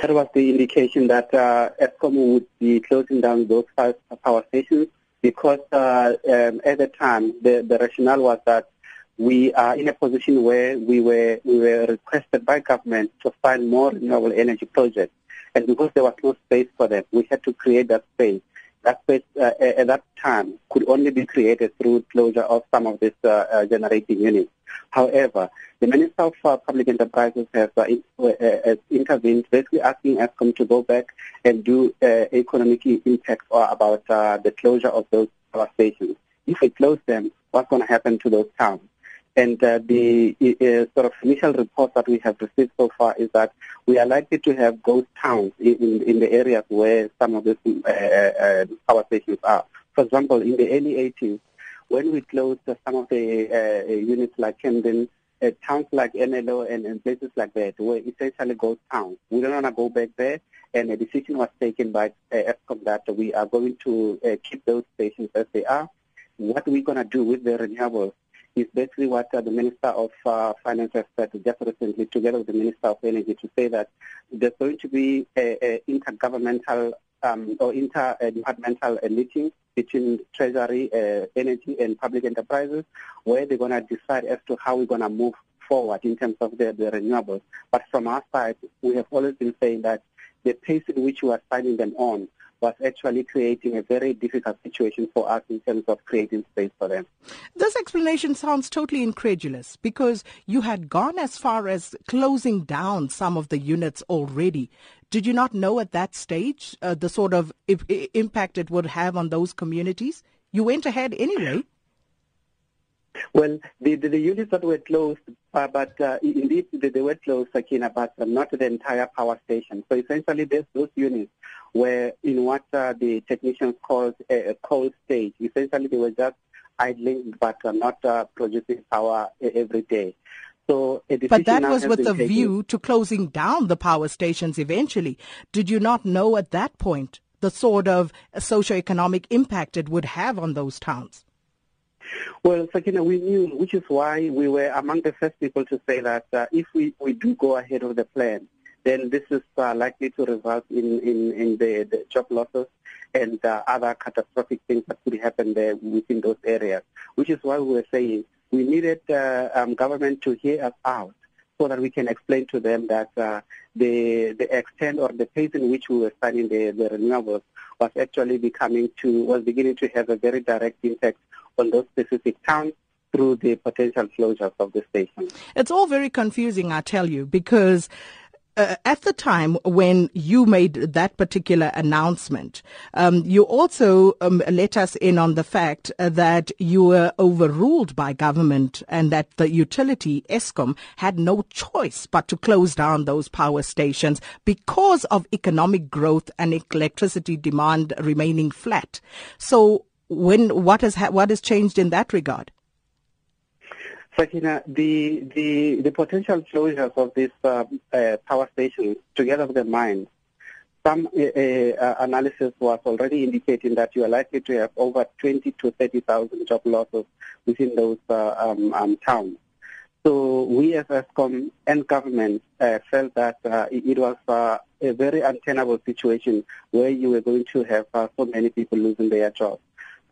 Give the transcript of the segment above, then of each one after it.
That was the indication that uh, Eskom would be closing down those five power stations because uh, um, at the time the, the rationale was that we are in a position where we were we were requested by government to find more renewable energy projects, and because there was no space for them, we had to create that space. That space uh, at that time could only be created through closure of some of these uh, uh, generating units. However, the Minister of uh, Public Enterprises has uh, in, uh, intervened, basically asking Eskom to go back and do economic impact about the closure of those power stations. If we close them, what's going to happen to those towns? And uh, the uh, sort of initial report that we have received so far is that we are likely to have ghost towns in, in the areas where some of these uh, uh, power stations are. For example, in the early 80s, when we closed some of the uh, units like Camden, uh, towns like Ermelo and, and, places like that were essentially ghost towns. We don't want to go back there, and a decision was taken by uh, Eskom that we are going to uh, keep those stations as they are. What we're going to do with the renewables is basically what uh, the Minister of uh, Finance has said just recently, together with the Minister of Energy, to say that there's going to be an intergovernmental um, or inter-departmental meeting between Treasury, uh, Energy, and Public Enterprises, where they're going to decide as to how we're going to move forward in terms of the, the renewables. But from our side, we have always been saying that the pace in which we are signing them on was actually creating a very difficult situation for us in terms of creating space for them. This explanation sounds totally incredulous because you had gone as far as closing down some of the units already. Did you not know at that stage uh, the sort of impact it would have on those communities? You went ahead anyway. Well, the, the, the, units that were closed, uh, but uh, indeed they were closed, Sakina, but not the entire power station. So essentially, those units were in what uh, the technicians called a, a, cold stage. Essentially, they were just idling, but not uh, producing power every day. So but that was with the view to closing down the power stations eventually. Did you not know at that point the sort of socio-economic impact it would have on those towns? Well, Sakina, we knew, which is why we were among the first people to say that uh, if we, we do go ahead with the plan, then this is uh, likely to result in, in, in the, the job losses and uh, other catastrophic things that could happen there within those areas, which is why we were saying we needed uh, um, government to hear us out so that we can explain to them that uh, the the extent or the pace in which we were signing the, the renewables was actually becoming to was beginning to have a very direct impact on those specific towns through the potential closures of the station. It's all very confusing, I tell you, because uh, at the time when you made that particular announcement, um, you also um, let us in on the fact uh, that you were overruled by government and that the utility, Eskom, had no choice but to close down those power stations because of economic growth and electricity demand remaining flat. So when, what has, ha- what has changed in that regard? Sakina, the, the, the potential closures of these uh, uh, power stations, together with the mines, some uh, uh, analysis was already indicating that you are likely to have over 20 to 30,000 job losses within those uh, um, um, towns. So we as Eskom and government uh, felt that it was a very untenable situation where you were going to have so many people losing their jobs.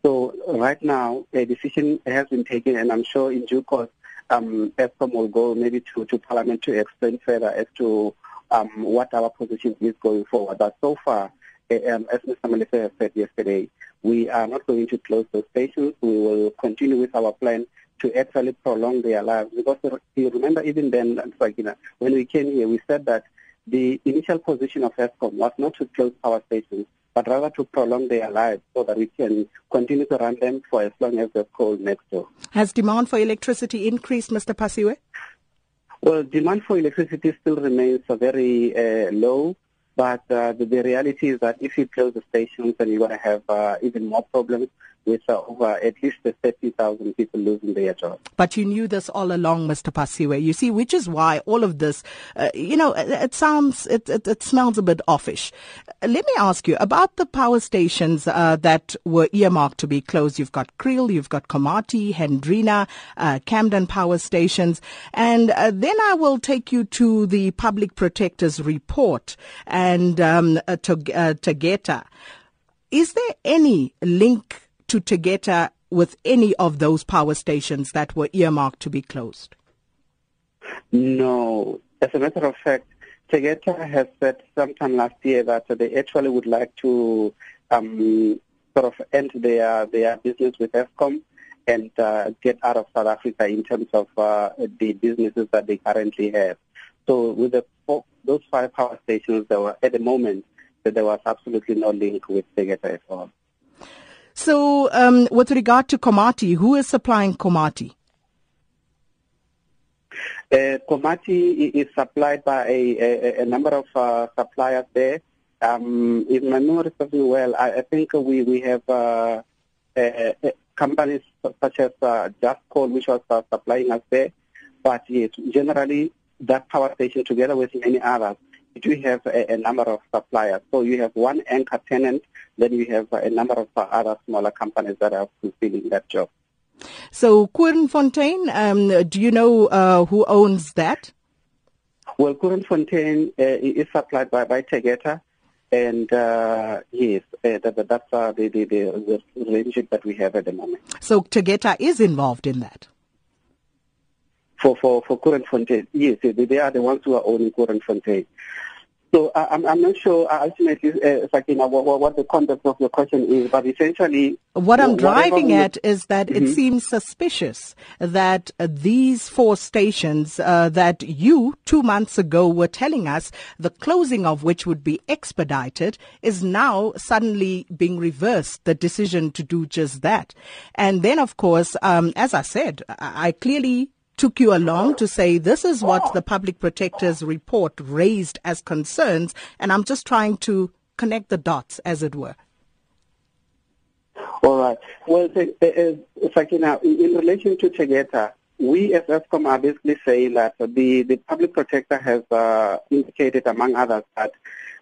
So right now, a decision has been taken, and I'm sure in due course, um, Eskom will go maybe to, to Parliament to explain further as to um, what our position is going forward. But so far, eh, um, as Mr. Malisa has said yesterday, we are not going to close those stations. We will continue with our plan to actually prolong their lives. Because you remember even then, when we came here, we said that the initial position of Eskom was not to close power stations, but rather to prolong their lives so that we can continue to run them for as long as there's coal next door. Has demand for electricity increased, Mr. Phasiwe? Well, demand for electricity still remains very uh, low, but uh, the, the, reality is that if you close the stations, then you're going to have uh, even more problems with uh, over at least 30,000 people losing their jobs. But you knew this all along, Mr. Phasiwe. You see, which is why all of this, uh, you know, it, it sounds, it, it, it, smells a bit offish. Uh, let me ask you about the power stations uh, that were earmarked to be closed. You've got Kriel, you've got Komati, Hendrina, uh, Camden power stations. And uh, then I will take you to the Public Protector's report and um, to, Tegeta. Is there any link to Tegeta with any of those power stations that were earmarked to be closed? No. As a matter of fact, Tegeta has said sometime last year that they actually would like to um, sort of end their their business with Eskom and uh, get out of South Africa in terms of uh, the businesses that they currently have. So with the four, those five power stations, there were at the moment that there was absolutely no link with Tegeta at all. So, um, with regard to Komati, who is supplying Komati? Uh, Komati is supplied by a, a, a number of uh, suppliers there. Um, if my memory well, I, I, think we, we have uh, companies such as uh, Just Coal, which was uh, supplying us there. But yes, generally, that power station, together with many others, do have a, a, number of suppliers. So you have one anchor tenant, then you have a number of other smaller companies that are fulfilling that job. So Koornfontein, um, do you know uh, who owns that? Well, Koornfontein uh, is supplied by, by Tegeta. And uh, yes, uh, that, that's uh, the, the, the, the relationship that we have at the moment. So Tegeta is involved in that? For, for, for Koornfontein, yes, they are the ones who are owning Koornfontein. So uh, I'm, I'm not sure uh, ultimately, uh, Sakina, what, what, the context of your question is, but essentially... What I'm driving at is that mm-hmm. it seems suspicious that uh, these four stations uh, that you two months ago were telling us the closing of which would be expedited is now suddenly being reversed, the decision to do just that. And then, of course, um, as I said, I clearly took you along to say this is what the public protector's report raised as concerns, and I'm just trying to connect the dots, as it were. All right. Well, Sakina, in relation to Tegeta, we as Eskom are basically saying that the, the public protector has uh, indicated, among others, that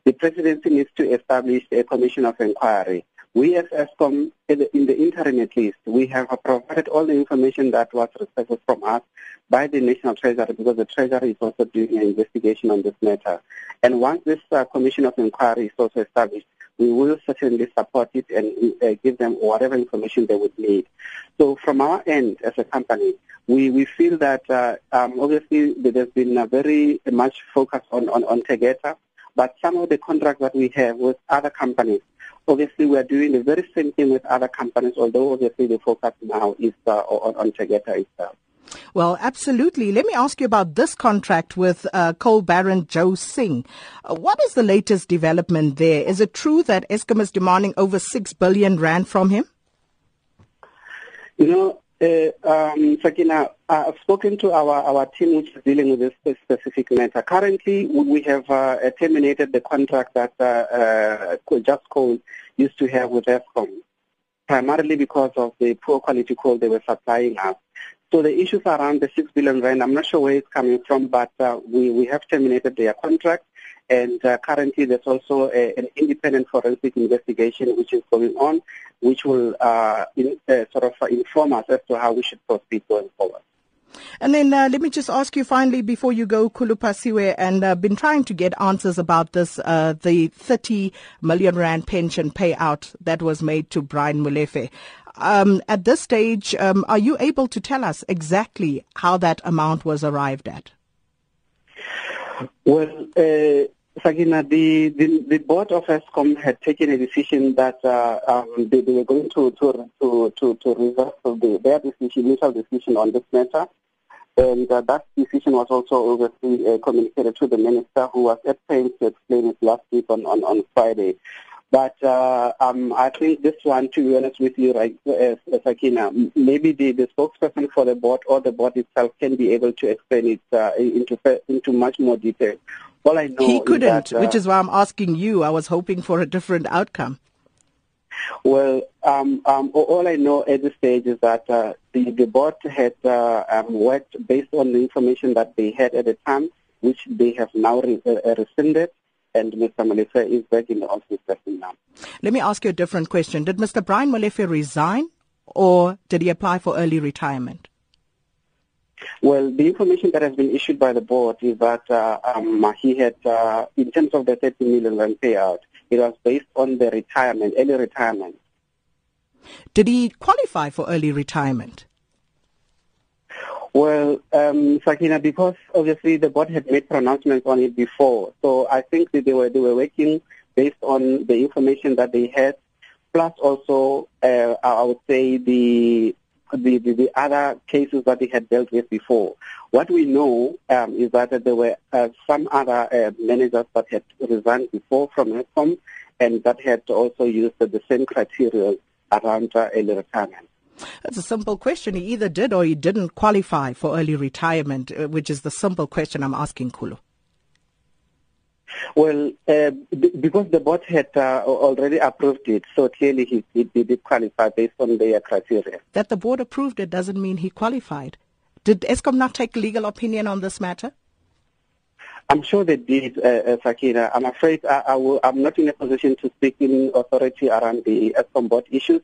the presidency needs to establish a commission of inquiry we as Eskom, in the interim at least, we have provided all the information that was requested from us by the National Treasury because the Treasury is also doing an investigation on this matter. And once this uh, commission of inquiry is also established, we will certainly support it and uh, give them whatever information they would need. So from our end as a company, we, we feel that uh, um, obviously there's been a very much focus on, on, on Tegeta, but some of the contracts that we have with other companies Obviously, we are doing the very same thing with other companies, although obviously the focus now is uh, on, on Tegeta itself. Well, absolutely. Let me ask you about this contract with uh, coal baron Joe Singh. Uh, what is the latest development there? Is it true that Eskom is demanding over 6 billion rand from him? You know, uh, um, Sakina, I've spoken to our, our team which is dealing with this specific matter. Currently, we have uh, terminated the contract that uh, uh, Just Coal used to have with Eskom, primarily because of the poor quality coal they were supplying us. So the issues around the 6 billion rand, I'm not sure where it's coming from, but uh, we, we have terminated their contract. And uh, currently there's also a, an independent forensic investigation which is going on, which will uh, in, uh, sort of inform us as to how we should proceed going forward. And then uh, let me just ask you finally before you go, Khulu Phasiwe, and I've uh, been trying to get answers about this, uh, the 30 million rand pension payout that was made to Brian Molefe. Um, at this stage, um, are you able to tell us exactly how that amount was arrived at? Well, uh, Sakina, the, the, the board of Eskom had taken a decision that uh, um, they, they, were going to to to to, to reverse the, their decision, initial decision on this matter, and uh, that decision was also obviously uh, communicated to the minister, who was at pains to explain it last week on on, on Friday. But uh, um, I think this one, to be honest with you, right, as, as maybe the, the spokesperson for the board or the board itself can be able to explain it uh, into into much more detail. All I know he couldn't, is that, uh, which is why I'm asking you. I was hoping for a different outcome. Well, um, um, all I know at this stage is that uh, the, the board had uh, um, worked based on the information that they had at the time, which they have now re- uh, rescinded, and Mr. Molefe is back in the office now. Let me ask you a different question. Did Mr. Brian Molefe resign, or did he apply for early retirement? Well, the information that has been issued by the board is that uh, um, he had, uh, in terms of the 30 million rand payout, it was based on the retirement, early retirement. Did he qualify for early retirement? Well, um, Sakina, because obviously the board had made pronouncements on it before, so I think that they were they were working based on the information that they had, plus also uh, I would say the the, the, the, other cases that they had dealt with before. What we know um, is that there were uh, some other uh, managers that had resigned before from Eskom and that had also used the same criteria around uh, early retirement. That's a simple question. He either did or he didn't qualify for early retirement, uh, which is the simple question I'm asking Khulu. Well, uh, b- because the board had uh, already approved it, so clearly he, he, did qualify based on their criteria. That the board approved it doesn't mean he qualified. Did Eskom not take legal opinion on this matter? I'm sure they did, uh, uh Sakina. I'm afraid I, I will, I'm not in a position to speak in authority around the Eskom board issues.